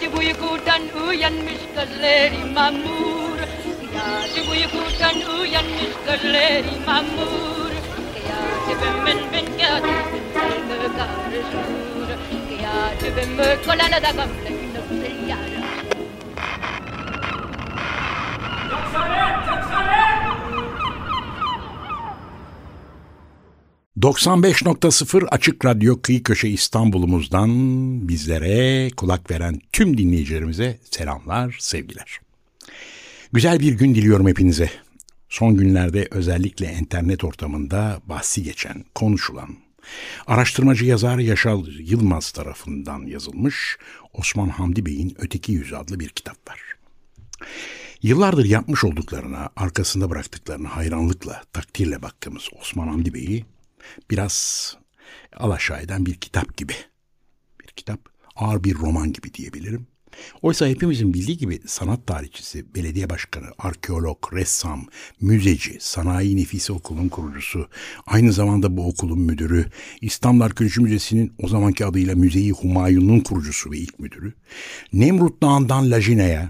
Yaci uykudan uyan gözleri mamur Yaci uykudan uyanmış gözleri mamur Kıyacibim ben ben kıyacibim ben karışır Kıyacibim kolana da gamle nefsi yarım Yoksa ne? 95.0 Açık Radyo Kıyı Köşe İstanbul'umuzdan bizlere kulak veren tüm dinleyicilerimize selamlar, sevgiler. Güzel bir gün diliyorum hepinize. Son günlerde özellikle internet ortamında bahsi geçen, konuşulan, araştırmacı yazar Yaşal Yılmaz tarafından yazılmış Osman Hamdi Bey'in Öteki Yüzü adlı bir kitap var. Yıllardır yapmış olduklarına, arkasında bıraktıklarına hayranlıkla, takdirle baktığımız Osman Hamdi Bey'i biraz alaşağı eden bir kitap gibi. Bir kitap, ağır bir roman gibi diyebilirim. Oysa hepimizin bildiği gibi sanat tarihçisi, belediye başkanı, arkeolog, ressam, müzeci, sanayi nefisi okulun kurucusu, aynı zamanda bu okulun müdürü, İstanbul Arkeoloji Müzesi'nin o zamanki adıyla Müzeyi Humayun'un kurucusu ve ilk müdürü, Nemrut Dağı'ndan Lajine'ye,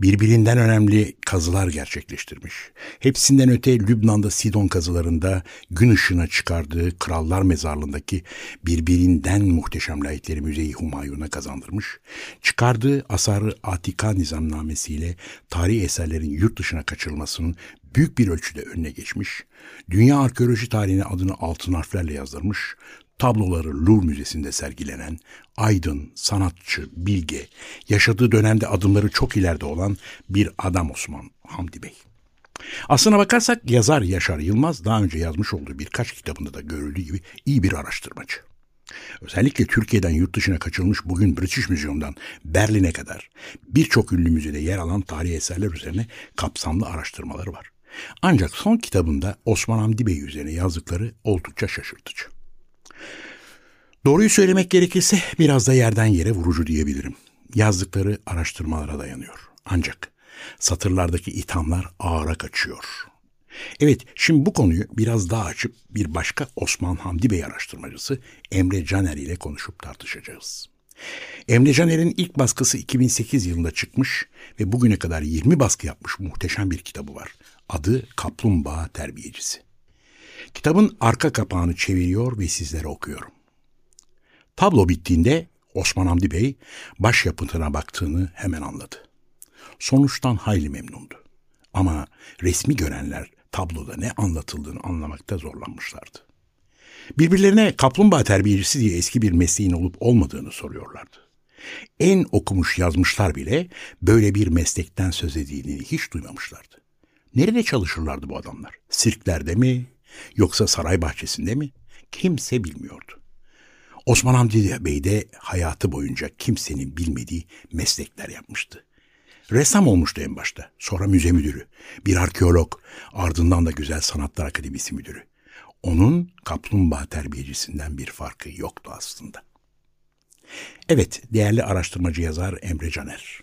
birbirinden önemli kazılar gerçekleştirmiş. Hepsinden öte Lübnan'da Sidon kazılarında gün ışığına çıkardığı Krallar Mezarlığı'ndaki birbirinden muhteşem layıkları Müzeyi Humayun'a kazandırmış. Çıkardığı Asarı Atika nizamnamesiyle tarihi eserlerin yurt dışına kaçırılmasının büyük bir ölçüde önüne geçmiş. Dünya arkeoloji tarihine adını altın harflerle yazdırmış tabloları Louvre Müzesi'nde sergilenen aydın, sanatçı, bilge, yaşadığı dönemde adımları çok ileride olan bir adam Osman Hamdi Bey. Aslına bakarsak yazar Yaşar Yılmaz daha önce yazmış olduğu birkaç kitabında da görüldüğü gibi iyi bir araştırmacı. Özellikle Türkiye'den yurt dışına kaçılmış bugün British Museum'dan Berlin'e kadar birçok ünlü müzede yer alan tarihi eserler üzerine kapsamlı araştırmaları var. Ancak son kitabında Osman Hamdi Bey üzerine yazdıkları oldukça şaşırtıcı. Doğruyu söylemek gerekirse biraz da yerden yere vurucu diyebilirim. Yazdıkları araştırmalara dayanıyor. Ancak satırlardaki ithamlar ağıra kaçıyor. Evet, şimdi bu konuyu biraz daha açıp bir başka Osman Hamdi Bey araştırmacısı Emre Caner ile konuşup tartışacağız. Emre Caner'in ilk baskısı 2008 yılında çıkmış ve bugüne kadar 20 baskı yapmış muhteşem bir kitabı var. Adı Kaplumbağa Terbiyecisi. Kitabın arka kapağını çeviriyor ve sizlere okuyorum. Tablo bittiğinde Osman Hamdi Bey başyapıtına baktığını hemen anladı. Sonuçtan hayli memnundu. Ama resmi görenler tabloda ne anlatıldığını anlamakta zorlanmışlardı. Birbirlerine kaplumbağa terbiyecisi diye eski bir mesleğin olup olmadığını soruyorlardı. En okumuş yazmışlar bile böyle bir meslekten söz edildiğini hiç duymamışlardı. Nerede çalışırlardı bu adamlar? Sirklerde mi? Yoksa saray bahçesinde mi? Kimse bilmiyordu. Osman Hamdi Bey de hayatı boyunca kimsenin bilmediği meslekler yapmıştı. Ressam olmuştu en başta, sonra müze müdürü, bir arkeolog, ardından da Güzel Sanatlar Akademisi müdürü. Onun kaplumbağa terbiyecisinden bir farkı yoktu aslında. Evet, değerli araştırmacı yazar Emre Caner.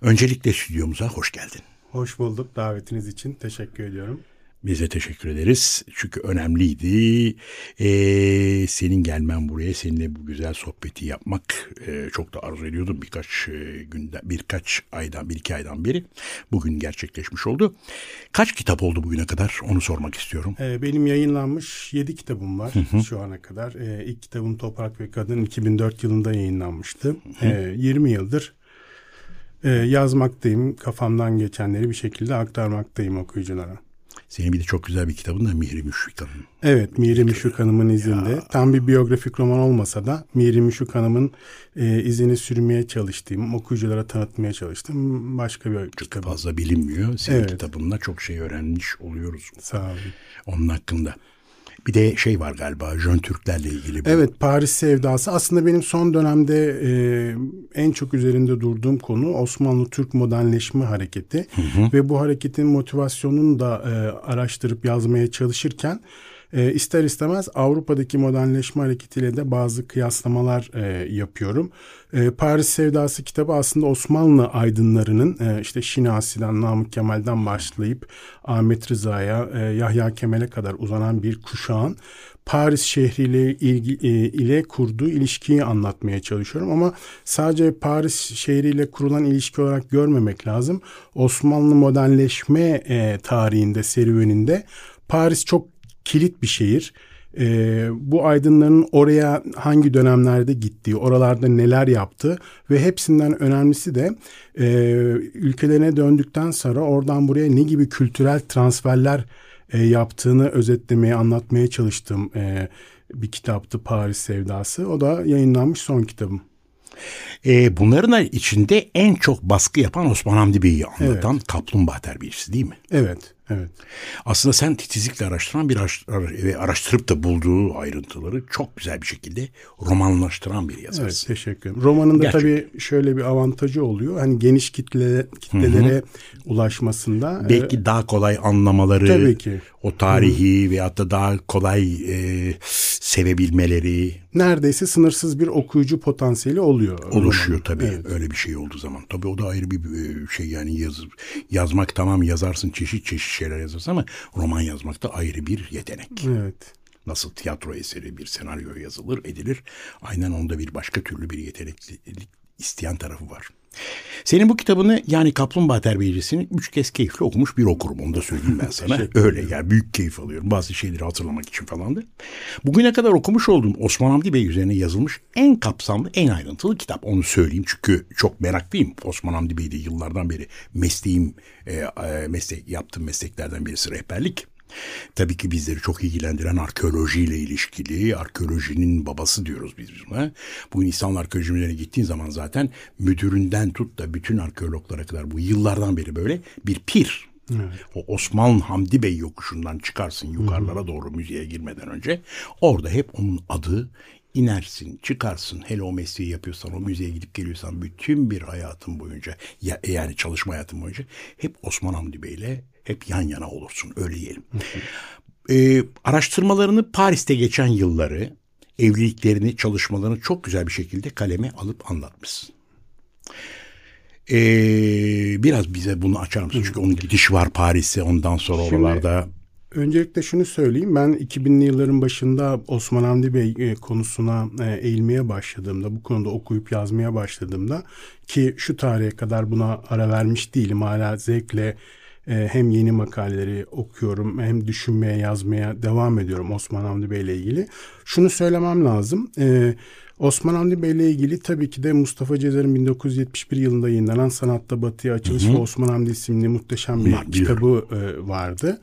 Öncelikle stüdyomuza hoş geldin. Hoş bulduk davetiniz için. Teşekkür ediyorum. Bize teşekkür ederiz. Çünkü önemliydi. Ee, senin gelmen buraya, seninle bu güzel sohbeti yapmak e, çok da arzu ediyordum birkaç e, günden, birkaç aydan, bir iki aydan beri. Bugün gerçekleşmiş oldu. Kaç kitap oldu bugüne kadar? Onu sormak istiyorum. Ee, benim yayınlanmış yedi kitabım var şu ana kadar. Ee, ilk kitabım Toprak ve Kadın 2004 yılında yayınlanmıştı. Ee, 20 yıldır e, yazmaktayım. Kafamdan geçenleri bir şekilde aktarmaktayım okuyuculara. Senin bir de çok güzel bir kitabın da Mihri Müşfik Hanım. Evet Mihri Müşfik Hanım'ın izinde. Ya. Tam bir biyografik roman olmasa da Mihri Müşfik Hanım'ın e, izini sürmeye çalıştığım, okuyuculara tanıtmaya çalıştığım başka bir çok kitabım. fazla bilinmiyor. Senin evet. kitabınla çok şey öğrenmiş oluyoruz. Sağ olun. Onun hakkında. Bir de şey var galiba Jön Türklerle ilgili. Bu. Evet Paris sevdası aslında benim son dönemde e, en çok üzerinde durduğum konu Osmanlı Türk modernleşme hareketi hı hı. ve bu hareketin motivasyonunu da e, araştırıp yazmaya çalışırken e, ister istemez Avrupa'daki modernleşme hareketiyle de bazı kıyaslamalar e, yapıyorum. E, Paris Sevdası kitabı aslında Osmanlı aydınlarının e, işte Şinasi'den, Namık Kemal'den başlayıp Ahmet Rıza'ya, e, Yahya Kemal'e kadar uzanan bir kuşağın Paris şehriyle ilgi, e, ile kurduğu ilişkiyi anlatmaya çalışıyorum ama sadece Paris şehriyle kurulan ilişki olarak görmemek lazım. Osmanlı modernleşme e, tarihinde serüveninde Paris çok kilit bir şehir. E, bu aydınların oraya hangi dönemlerde gittiği, oralarda neler yaptığı ve hepsinden önemlisi de e, ülkelerine döndükten sonra oradan buraya ne gibi kültürel transferler e, yaptığını özetlemeye, anlatmaya çalıştığım e, bir kitaptı Paris Sevdası. O da yayınlanmış son kitabım. E, bunların içinde en çok baskı yapan Osman Hamdi Bey'i anlatan evet. Kaplumbağa Terbiyesi değil mi? Evet. Evet. Aslında sen titizlikle araştıran bir ve araştırıp da bulduğu ayrıntıları çok güzel bir şekilde romanlaştıran bir yazarsın. Evet, teşekkür ederim. Romanın da tabii şöyle bir avantajı oluyor. Hani geniş kitle kitlelere Hı-hı. ulaşmasında belki e, daha kolay anlamaları, tabii ki. o tarihi Hı-hı. veyahut da daha kolay e, sevebilmeleri neredeyse sınırsız bir okuyucu potansiyeli oluyor. Oluşuyor romanın. tabii. Evet. Öyle bir şey olduğu zaman. Tabii o da ayrı bir şey yani yaz, yazmak tamam yazarsın çeşit çeşit şeyler yazarsın ama roman yazmak da ayrı bir yetenek. Evet. Nasıl tiyatro eseri bir senaryo yazılır edilir. Aynen onda bir başka türlü bir yeteneklilik isteyen tarafı var. Senin bu kitabını yani Kaplumbağa Terbiyecisi'ni üç kez keyifli okumuş bir okurum. Onu da söyleyeyim ben sana. Öyle yani büyük keyif alıyorum. Bazı şeyleri hatırlamak için falan da. Bugüne kadar okumuş olduğum Osman Hamdi Bey üzerine yazılmış en kapsamlı, en ayrıntılı kitap. Onu söyleyeyim çünkü çok meraklıyım. Osman Hamdi Bey'de yıllardan beri mesleğim, e, meslek yaptığım mesleklerden birisi rehberlik. Tabii ki bizleri çok ilgilendiren arkeolojiyle ilişkili, arkeolojinin babası diyoruz biz buna. Bu İstanbul Arkeoloji gittiğin zaman zaten müdüründen tut da bütün arkeologlara kadar bu yıllardan beri böyle bir pir. Evet. O Osman Hamdi Bey yokuşundan çıkarsın yukarılara doğru müzeye girmeden önce. Orada hep onun adı, inersin, çıkarsın. Hele o mesleği yapıyorsan, o müzeye gidip geliyorsan bütün bir hayatın boyunca ya, yani çalışma hayatın boyunca hep Osman Hamdi Bey'le hep yan yana olursun öyle diyelim. ee, araştırmalarını Paris'te geçen yılları, evliliklerini, çalışmalarını çok güzel bir şekilde kaleme alıp anlatmışsın. Ee, biraz bize bunu açar mısın? Çünkü onun gidiş var Paris'e ondan sonra Şimdi, oralarda. Öncelikle şunu söyleyeyim. Ben 2000'li yılların başında Osman Hamdi Bey e, konusuna e, eğilmeye başladığımda, bu konuda okuyup yazmaya başladığımda ki şu tarihe kadar buna ara vermiş değilim. Hala zevkle e, hem yeni makaleleri okuyorum hem düşünmeye yazmaya devam ediyorum Osman Hamdi Bey ile ilgili. Şunu söylemem lazım. E, Osman Hamdi Bey ile ilgili tabii ki de Mustafa Cezer'in 1971 yılında yayınlanan Sanatta Batı'ya Açılış ve Osman Hamdi isimli muhteşem bir Var, kitabı e, vardı.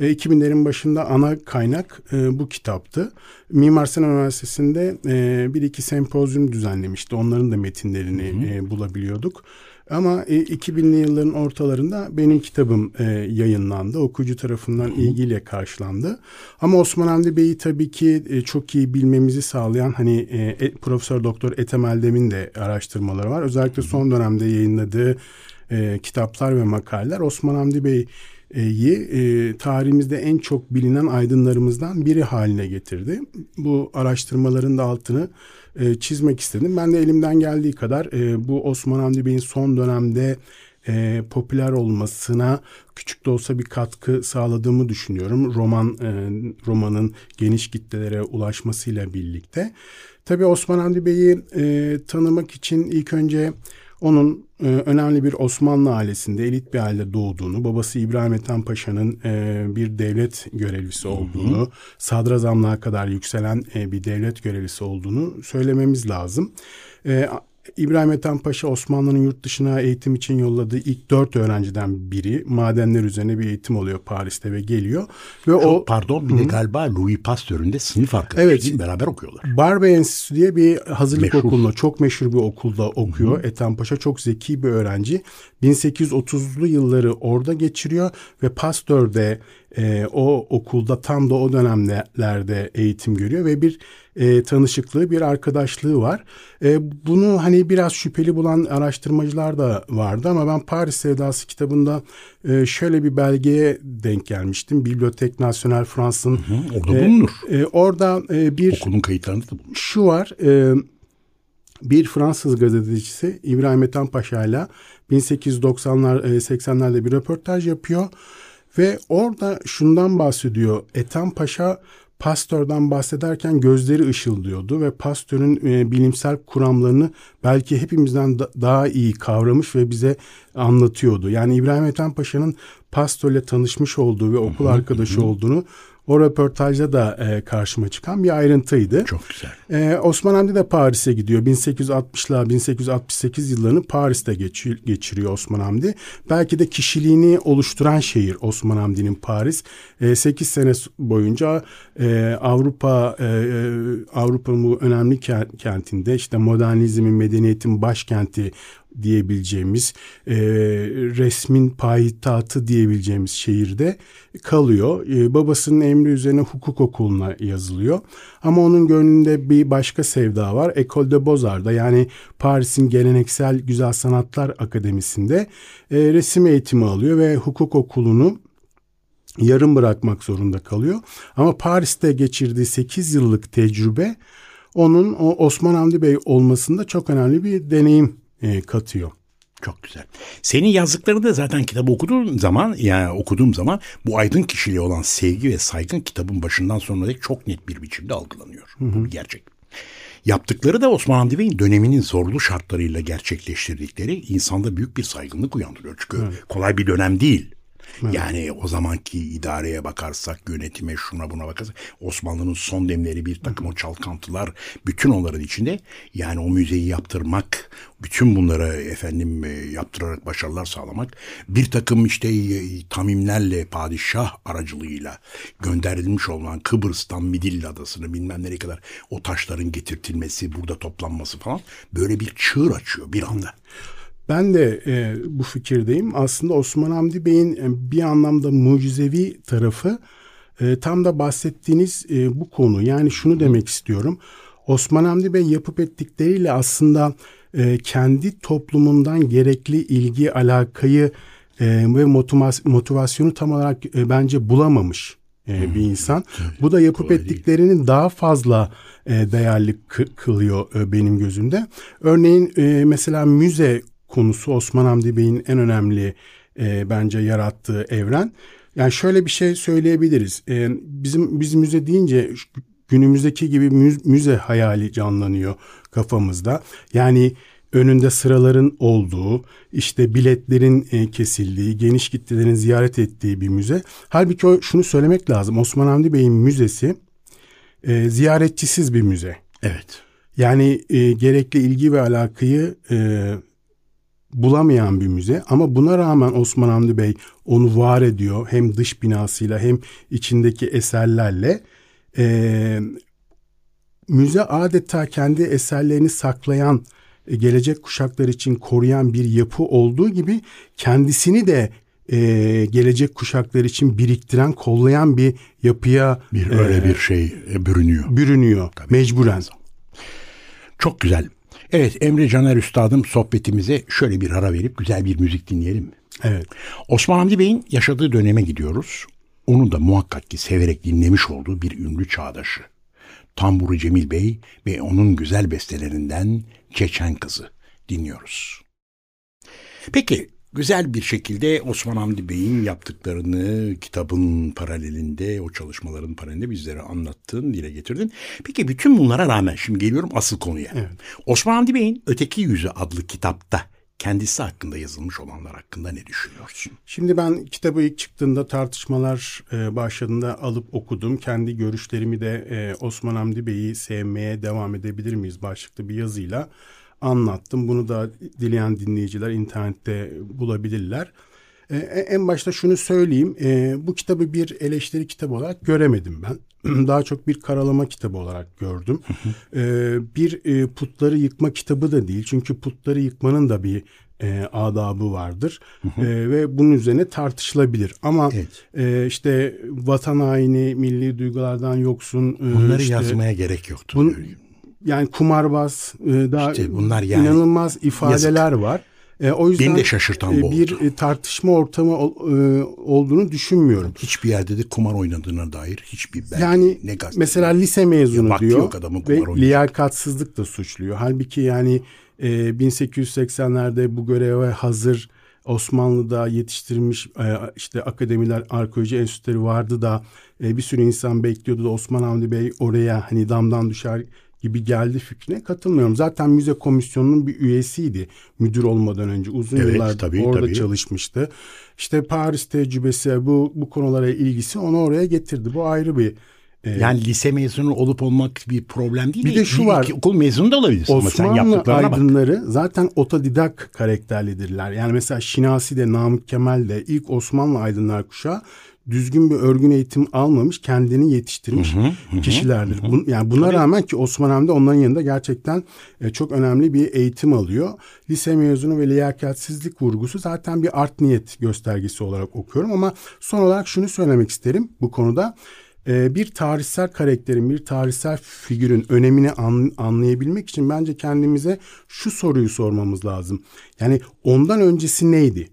E, 2000'lerin başında ana kaynak e, bu kitaptı. Mimar Sinan Üniversitesi'nde e, bir iki sempozyum düzenlemişti. Onların da metinlerini hı hı. E, bulabiliyorduk. Ama e, 2000'li yılların ortalarında benim kitabım e, yayınlandı. Okuyucu tarafından ilgiyle karşılandı. Ama Osman Hamdi Bey'i tabii ki e, çok iyi bilmemizi sağlayan hani e, e, Profesör Doktor Ethem Eldem'in de araştırmaları var. Özellikle son dönemde yayınladığı e, kitaplar ve makaleler Osman Hamdi Bey e, tarihimizde en çok bilinen aydınlarımızdan biri haline getirdi. Bu araştırmaların da altını e, çizmek istedim. Ben de elimden geldiği kadar e, bu Osman Hamdi Bey'in son dönemde e, popüler olmasına küçük de olsa bir katkı sağladığımı düşünüyorum. Roman e, romanın geniş kitlelere ulaşmasıyla birlikte. Tabii Osman Hamdi Bey'i e, tanımak için ilk önce onun e, önemli bir Osmanlı ailesinde elit bir ailede doğduğunu, babası İbrahim Ethem Paşa'nın e, bir devlet görevlisi olduğunu, hı hı. sadrazamlığa kadar yükselen e, bir devlet görevlisi olduğunu söylememiz lazım. E, İbrahim Ethem Paşa Osmanlı'nın yurt dışına eğitim için yolladığı ilk dört öğrenciden biri. Madenler üzerine bir eğitim oluyor Paris'te ve geliyor. Ve Çok, o pardon bir de galiba Louis Pasteur'ün de sınıf arkadaşı evet, değil beraber okuyorlar. Barbie Enstitüsü diye bir hazırlık meşhur. okulunda çok meşhur bir okulda okuyor. Hı-hı. Ethem Paşa çok zeki bir öğrenci. 1830'lu yılları orada geçiriyor ve Pasteur'de e, o okulda tam da o dönemlerde eğitim görüyor ve bir e, tanışıklığı, bir arkadaşlığı var. E, bunu hani biraz şüpheli bulan araştırmacılar da vardı ama ben Paris Sevdası kitabında e, şöyle bir belgeye denk gelmiştim. Bibliothèque Nationale France'ın. Orada bulunur. E, orada e, bir... Okulun kayıtlarında da bulunur. Şu var... E, bir Fransız gazetecisi İbrahim Ethem Paşa ile 1890'lar 80'lerde bir röportaj yapıyor ve orada şundan bahsediyor. Ethem Paşa Pasteur'dan bahsederken gözleri ışıldıyordu ve Pasteur'ün e, bilimsel kuramlarını belki hepimizden da, daha iyi kavramış ve bize anlatıyordu. Yani İbrahim Ethem Paşa'nın Pasteur'le tanışmış olduğu ve okul arkadaşı olduğunu o röportajda da e, karşıma çıkan bir ayrıntıydı. Çok güzel. E, Osman Hamdi de Paris'e gidiyor. 1860'la 1868 yıllarını Paris'te geç, geçiriyor Osman Hamdi. Belki de kişiliğini oluşturan şehir Osman Hamdi'nin Paris. E, 8 sene boyunca e, Avrupa e, Avrupa'nın bu önemli kentinde işte modernizmin, medeniyetin başkenti diyebileceğimiz e, resmin payitahtı diyebileceğimiz şehirde kalıyor. E, babasının emri üzerine hukuk okuluna yazılıyor. Ama onun gönlünde bir başka sevda var. École de Beaux-Arts'da yani Paris'in geleneksel güzel sanatlar akademisinde e, resim eğitimi alıyor ve hukuk okulunu yarım bırakmak zorunda kalıyor. Ama Paris'te geçirdiği 8 yıllık tecrübe onun o Osman Hamdi Bey olmasında çok önemli bir deneyim e, katıyor. Çok güzel. Senin yazdıklarını da zaten kitabı okuduğum zaman yani okuduğum zaman bu aydın kişiliği olan sevgi ve saygın kitabın başından sonuna dek çok net bir biçimde algılanıyor. Hı hı. Bu bir gerçek. Yaptıkları da Osman Hamdi Bey'in döneminin zorlu şartlarıyla gerçekleştirdikleri insanda büyük bir saygınlık uyandırıyor. Çünkü evet. kolay bir dönem değil. Evet. Yani o zamanki idareye bakarsak, yönetime, şuna buna bakarsak Osmanlı'nın son demleri bir takım o çalkantılar bütün onların içinde. Yani o müzeyi yaptırmak, bütün bunları efendim e, yaptırarak başarılar sağlamak, bir takım işte e, tamimlerle padişah aracılığıyla gönderilmiş olan Kıbrıs'tan Midilli Adası'nı bilmem nereye kadar o taşların getirtilmesi, burada toplanması falan böyle bir çığır açıyor bir anda. Ben de e, bu fikirdeyim. Aslında Osman Hamdi Bey'in e, bir anlamda mucizevi tarafı e, tam da bahsettiğiniz e, bu konu. Yani şunu demek istiyorum. Osman Hamdi Bey yapıp ettikleriyle aslında e, kendi toplumundan gerekli ilgi, alakayı e, ve motivasyonu tam olarak e, bence bulamamış e, bir insan. Bu da yapıp ettiklerinin daha fazla e, değerli kılıyor benim gözümde. Örneğin mesela müze konusu Osman Hamdi Bey'in en önemli e, bence yarattığı evren. Yani şöyle bir şey söyleyebiliriz. E, bizim biz müze deyince günümüzdeki gibi müze hayali canlanıyor kafamızda. Yani önünde sıraların olduğu, işte biletlerin e, kesildiği, geniş kitlelerin ziyaret ettiği bir müze. Halbuki o, şunu söylemek lazım. Osman Hamdi Bey'in müzesi e, ziyaretçisiz bir müze. Evet. Yani e, gerekli ilgi ve alakayı e, bulamayan bir müze ama buna rağmen Osman Hamdi Bey onu var ediyor hem dış binasıyla hem içindeki eserlerle e, müze adeta kendi eserlerini saklayan e, gelecek kuşaklar için koruyan bir yapı olduğu gibi kendisini de e, gelecek kuşaklar için biriktiren, kollayan bir yapıya bir öyle e, bir şey e, bürünüyor. Bürünüyor Tabii. mecburen. Çok güzel. Evet Emre Caner Üstad'ım sohbetimize şöyle bir ara verip güzel bir müzik dinleyelim? Evet. Osman Hamdi Bey'in yaşadığı döneme gidiyoruz. Onu da muhakkak ki severek dinlemiş olduğu bir ünlü çağdaşı. Tamburu Cemil Bey ve onun güzel bestelerinden Çeçen Kızı dinliyoruz. Peki güzel bir şekilde Osman Hamdi Bey'in yaptıklarını kitabın paralelinde, o çalışmaların paralelinde bizlere anlattın, dile getirdin. Peki bütün bunlara rağmen şimdi geliyorum asıl konuya. Evet. Osman Hamdi Bey'in Öteki Yüzü adlı kitapta kendisi hakkında yazılmış olanlar hakkında ne düşünüyorsun? Şimdi ben kitabı ilk çıktığında tartışmalar e, başladığında alıp okudum. Kendi görüşlerimi de e, Osman Hamdi Bey'i sevmeye devam edebilir miyiz başlıklı bir yazıyla anlattım. Bunu da dileyen dinleyiciler internette bulabilirler. Ee, en başta şunu söyleyeyim. Ee, bu kitabı bir eleştiri kitabı olarak göremedim ben. Daha çok bir karalama kitabı olarak gördüm. Ee, bir e, putları yıkma kitabı da değil. Çünkü putları yıkmanın da bir e, adabı vardır E, ve bunun üzerine tartışılabilir. Ama Evet. e, işte vatan haini, milli duygulardan yoksun. e, Bunları işte, yazmaya gerek yoktu. bun- yani kumarbaz, e, daha İşte bunlar yani inanılmaz ifadeler var. E, o yüzden Beni de şaşırtan bu e, bir oldu. e, tartışma ortamı ol- e, olduğunu düşünmüyorum. Hiçbir yerde de kumar oynadığına dair hiçbir belge, Yani ne gazete. mesela lise mezunu Ya diyor yok adamın ve kumar oynayacak. liyakatsızlık da suçluyor. Halbuki yani e, 1880'lerde bu göreve hazır Osmanlı'da yetiştirilmiş e, işte akademiler, arkeoloji enstitüleri vardı da e, bir sürü insan bekliyordu da Osman Hamdi Bey oraya hani damdan düşer gibi geldi fikrine katılmıyorum. Zaten müze komisyonunun bir üyesiydi müdür olmadan önce. Uzun Evet, yıllar tabii, orada tabii. çalışmıştı. İşte Paris tecrübesi bu bu konulara ilgisi onu oraya getirdi. Bu ayrı bir e, Yani lise mezunu olup olmak bir problem değil. Bir de şu var. Okul mezunu da olabilirsin ama sen Osmanlı bak. aydınları zaten otodidak karakterlidirler. Yani mesela Şinasi de Namık Kemal de ilk Osmanlı aydınlar kuşağı düzgün bir örgün eğitim almamış, kendini yetiştirmiş kişilerdir. Bun- yani buna rağmen ki Osman Hamdi onların yanında gerçekten e, çok önemli bir eğitim alıyor. Lise mezunu ve liyakatsizlik vurgusu zaten bir art niyet göstergesi olarak okuyorum ama son olarak şunu söylemek isterim bu konuda. Ee, bir tarihsel karakterin, bir tarihsel figürün önemini an- anlayabilmek için bence kendimize şu soruyu sormamız lazım. Yani ondan öncesi neydi?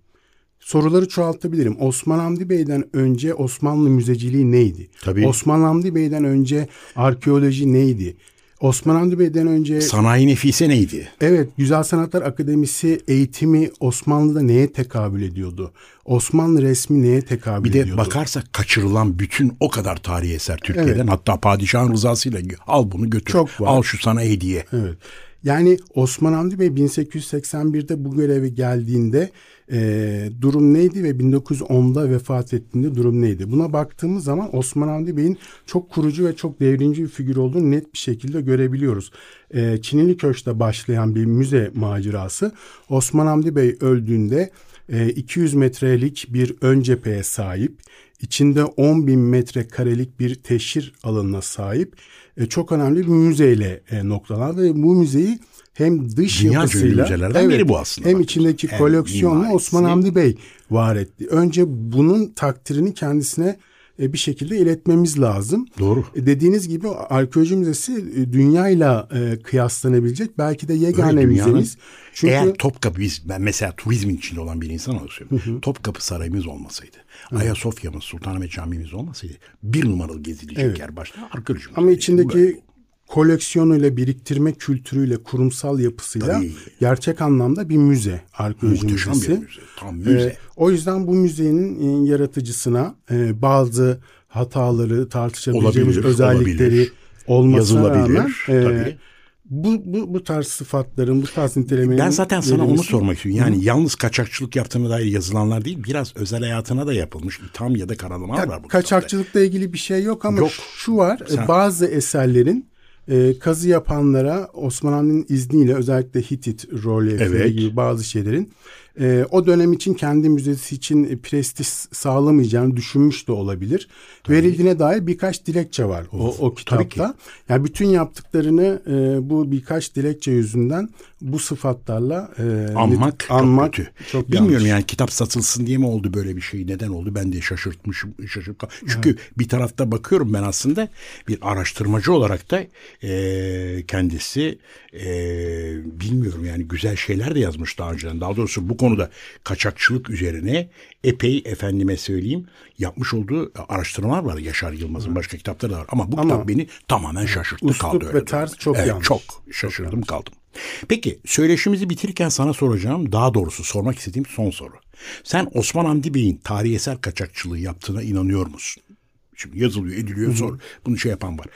Soruları çoğaltabilirim. Osman Hamdi Bey'den önce Osmanlı müzeciliği neydi? Tabii. Osman Hamdi Bey'den önce arkeoloji neydi? Osman Hamdi Bey'den önce Sanayi nefise neydi? Evet, Güzel Sanatlar Akademisi eğitimi Osmanlı'da neye tekabül ediyordu? Osmanlı resmi neye tekabül Bir de ediyordu? bakarsak kaçırılan bütün o kadar tarihi eser Türkiye'den hatta padişahın rızasıyla al bunu götür. Çok var. Al şu sana hediye. Evet. Yani Osman Hamdi Bey 1881'de bu göreve geldiğinde e, durum neydi ve 1910'da vefat ettiğinde durum neydi? Buna baktığımız zaman Osman Hamdi Bey'in çok kurucu ve çok devrimci bir figür olduğunu net bir şekilde görebiliyoruz. E, Çinili Köşk'te başlayan bir müze macerası Osman Hamdi Bey öldüğünde e, 200 metrelik bir ön cepheye sahip, içinde 10 bin metrekarelik bir teşhir alanına sahip e, çok önemli bir müzeyle e, noktalandı ve bu müzeyi hem dış Dünyaca yapısıyla müzelerden biri bu aslında hem içindeki Hem koleksiyonla. Osman Hamdi Bey var etti. Önce bunun takdirini kendisine e, bir şekilde iletmemiz lazım. Doğru. E, Dediğiniz gibi arkeoloji müzesi e, dünyayla kıyaslanabilecek belki de yegane müzemiz. Çünkü Eğer Topkapı biz ben mesela turizmin içinde olan bir insan olarak söylüyorum. Topkapı Sarayımız olmasaydı, Ayasofya'mız, Sultanahmet Camimiz olmasaydı bir numaralı gezilecek Evet. yer başta arkeoloji. ama içindeki Böyle. Koleksiyonuyla, biriktirme kültürüyle, kurumsal yapısıyla Tabii. gerçek anlamda bir müze, arkeoloji muhteşem müzesi. bir müze. Tam müze. Ee, o yüzden bu müzenin e, yaratıcısına e, bazı hataları, tartışabileceğimiz Olabilir, özellikleri olabilir. olmasına rağmen e, tabii. bu, bu, bu tarz sıfatların, bu tarz nitelemelerin Ben zaten sana onu verilmesi- sormak istiyorum. Yani yalnız kaçakçılık yaptığına dair yazılanlar değil, biraz özel hayatına da yapılmış itham ya da karalamalar Ya, var bu kitapta. kaçakçılıkla ilgili bir şey yok ama Yok. şu var. e, Sen- Bazı eserlerin e, kazı yapanlara Osman Hamdi'nin izniyle özellikle Hitit rolefleri Evet. gibi bazı şeylerin e, o dönem için kendi müzesi için e, prestij sağlamayacağını düşünmüş de olabilir. Verildiğine dair birkaç dilekçe var o, o tabii kitapta. Yani bütün yaptıklarını e, bu birkaç dilekçe yüzünden bu sıfatlarla e, Anmak, net- anmak çok kötü. çok Bilmiyorum yanlış. yani kitap satılsın diye mi oldu böyle bir şey? Neden oldu? Ben de şaşırtmışım. Şaşırtma. Çünkü bir tarafta bakıyorum ben aslında bir araştırmacı olarak da e, kendisi e, bilmiyorum yani güzel şeyler de yazmış daha önceden. Daha doğrusu bu konuda kaçakçılık üzerine epey efendime söyleyeyim yapmış olduğu araştırmalar var. Yaşar Yılmaz'ın başka kitapları da var. Ama bu Ama- kitap beni tamamen şaşırttı Üslup kaldı. ve öyle tarz durumda. çok evet, yanlış. Çok şaşırdım kaldım. Peki söyleşimizi bitirirken sana soracağım daha doğrusu sormak istediğim son soru. Sen Osman Hamdi Bey'in tarihi eser kaçakçılığı yaptığına inanıyor musun? Şimdi yazılıyor ediliyor sor. Bunu şey yapan var.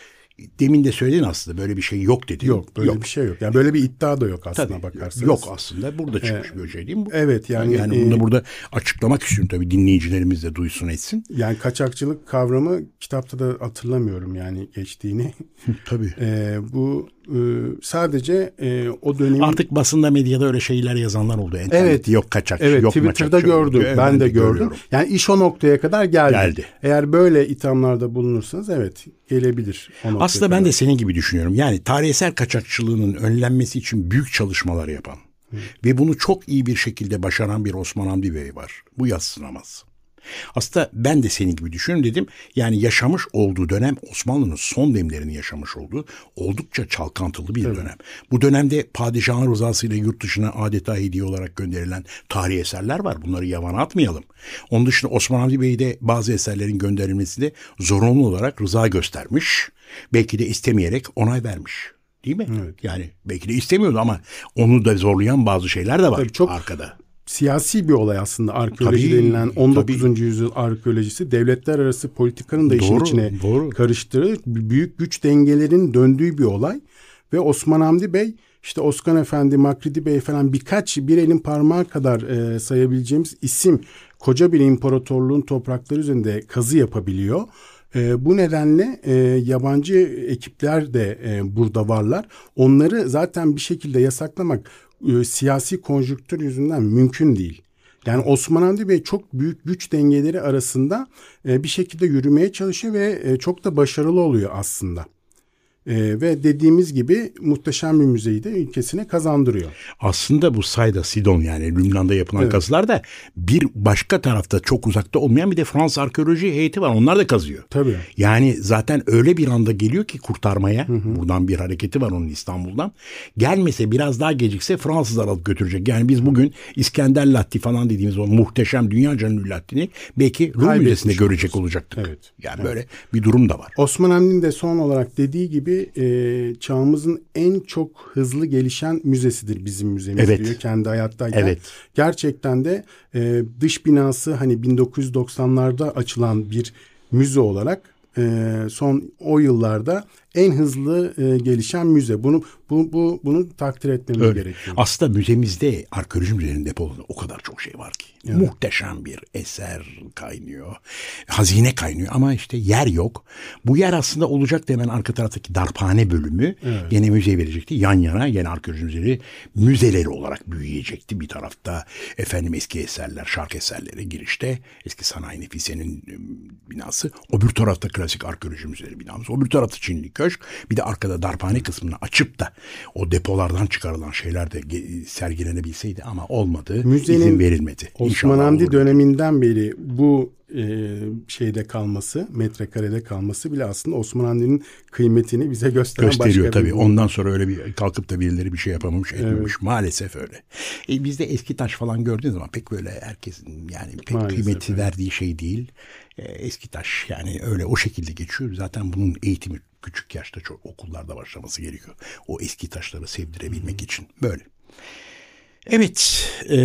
Demin de söyledin aslında böyle bir şey yok dedin. Yok böyle bir şey yok. Yani böyle bir iddia da yok aslında Tabii, bakarsanız. Yok aslında burada çıkmış bir şey değil mi bu? evet, yani, yani e, bunu da burada açıklamak istiyorum tabii dinleyicilerimiz de duysun etsin. Yani kaçakçılık kavramı kitapta da hatırlamıyorum yani geçtiğini. Tabii. Ee, bu e, sadece e, o dönemin Artık basında medyada öyle şeyler yazanlar oldu. İnternette Evet. yok kaçakçı, Evet yok Twitter'da gördüm. Evet, ben de gördüm. görüyorum. Yani iş o noktaya kadar geldi. Geldi. Eğer böyle ithamlarda bulunursanız evet gelebilir. Aslında ben kadar. de senin gibi düşünüyorum. Yani tarihsel kaçakçılığının önlenmesi için büyük çalışmalar yapan Ve bunu çok iyi bir şekilde başaran bir Osman Hamdi Bey var. Bu yatsınamaz. Aslında ben de senin gibi düşünün dedim. Yani yaşamış olduğu dönem Osmanlı'nın son demlerini yaşamış olduğu oldukça çalkantılı bir evet. dönem. Bu dönemde padişahın rızasıyla yurt dışına adeta hediye olarak gönderilen tarihi eserler var. Bunları yavana atmayalım. Onun dışında Osman Hamdi Bey de bazı eserlerin gönderilmesi de zorunlu olarak rıza göstermiş. Belki de istemeyerek onay vermiş. Değil mi? Evet. Yani belki de istemiyordu ama onu da zorlayan bazı şeyler de var Tabii çok arkada siyasi bir olay aslında arkeoloji tabii, denilen 19. Tabii. yüzyıl arkeolojisi devletler arası politikanın da doğru, işin içine doğru. karıştırır. Büyük güç dengelerin döndüğü bir olay ve Osman Hamdi Bey işte Osman Efendi, Makridi Bey falan birkaç bir elin parmağı kadar e, sayabileceğimiz isim koca bir imparatorluğun toprakları üzerinde kazı yapabiliyor. E, bu nedenle e, yabancı ekipler de e, burada varlar. Onları zaten bir şekilde yasaklamak e, siyasi konjüktür yüzünden mümkün değil. Yani Osman Hamdi Bey çok büyük güç dengeleri arasında e, bir şekilde yürümeye çalışıyor ve e, çok da başarılı oluyor aslında. E, ve dediğimiz gibi muhteşem bir müzeyi de ülkesine kazandırıyor. Aslında bu Sayda Sidon yani Lübnan'da yapılan evet. kazılar da bir başka tarafta çok uzakta olmayan bir de Fransız arkeoloji heyeti var. Onlar da kazıyor. Tabii. Yani zaten öyle bir anda geliyor ki kurtarmaya. Hı hı. Buradan bir hareketi var onun İstanbul'dan. Gelmese biraz daha gecikse Fransızlar alıp götürecek. Yani biz bugün İskender Latti falan dediğimiz o muhteşem dünya canlı Latti'ni belki Rum Müzesi'nde görecek olacaktık. Evet. Yani evet. böyle bir durum da var. Osman Hamdi'nin de son olarak dediği gibi gibi e, çağımızın en çok hızlı gelişen müzesidir bizim müzemiz evet. diyor kendi hayattayken. Evet. Gerçekten de e, dış binası hani 1990'larda açılan bir müze olarak e, son o yıllarda en hızlı e, gelişen müze. Bunu bu, bu bunu takdir etmemiz Öyle. gerekiyor. Aslında müzemizde arkeoloji müzenin depolarında o kadar çok şey var ki. Evet. Muhteşem bir eser kaynıyor. Hazine kaynıyor ama işte yer yok. Bu yer aslında olacak hemen arka taraftaki darphane bölümü evet. yine müzeye verecekti. Yan yana yine arkeoloji müzeleri müzeleri olarak büyüyecekti. Bir tarafta efendim eski eserler, şark eserleri girişte. Eski sanayi nefisenin binası. O bir tarafta klasik arkeoloji müzeleri binamız. O bir tarafta Çinli köşk. Bir de arkada darphane kısmını açıp da o depolardan çıkarılan şeyler de sergilenebilseydi ama olmadı. Müzenin izin verilmedi. Osman Hamdi döneminden beri bu e, şeyde kalması, metrekarede kalması bile aslında Osman Hamdi'nin kıymetini bize gösteren Gösteriyor başka tabii. Bir... Ondan sonra öyle bir kalkıp da birileri bir şey yapamamış, etmemiş. Evet. Maalesef öyle. E, bizde eski taş falan gördüğünüz zaman pek böyle herkesin yani pek Maalesef, kıymeti evet. verdiği şey değil. E, eski taş yani öyle o şekilde geçiyor. Zaten bunun eğitimi küçük yaşta çok okullarda başlaması gerekiyor. O eski taşları sevdirebilmek Hı-hı. için böyle. Evet, e,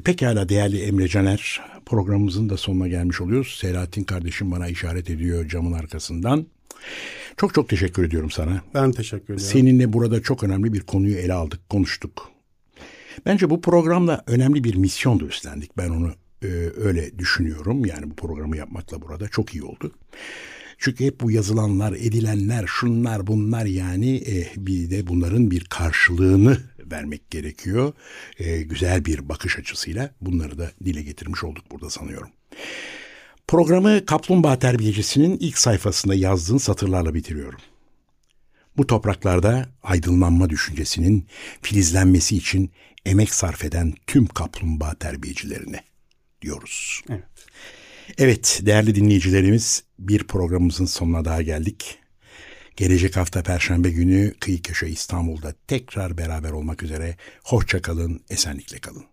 pekala değerli Emre Caner, programımızın da sonuna gelmiş oluyoruz. Selahattin kardeşim bana işaret ediyor camın arkasından. Çok çok teşekkür ediyorum sana. Ben teşekkür ederim. Seninle burada çok önemli bir konuyu ele aldık, konuştuk. Bence bu programla önemli bir misyon da üstlendik. Ben onu e, öyle düşünüyorum. Yani bu programı yapmakla burada çok iyi oldu. Çünkü hep bu yazılanlar, edilenler, şunlar bunlar yani e, bir de bunların bir karşılığını vermek gerekiyor. E, güzel bir bakış açısıyla bunları da dile getirmiş olduk burada sanıyorum. Programı Kaplumbağa Terbiyecisi'nin ilk sayfasında yazdığın satırlarla bitiriyorum. Bu topraklarda aydınlanma düşüncesinin filizlenmesi için emek sarf eden tüm kaplumbağa terbiyecilerine diyoruz. Evet. Evet değerli dinleyicilerimiz bir programımızın sonuna daha geldik. Gelecek hafta Perşembe günü Kıyı Köşe İstanbul'da tekrar beraber olmak üzere. Hoşça kalın, esenlikle kalın.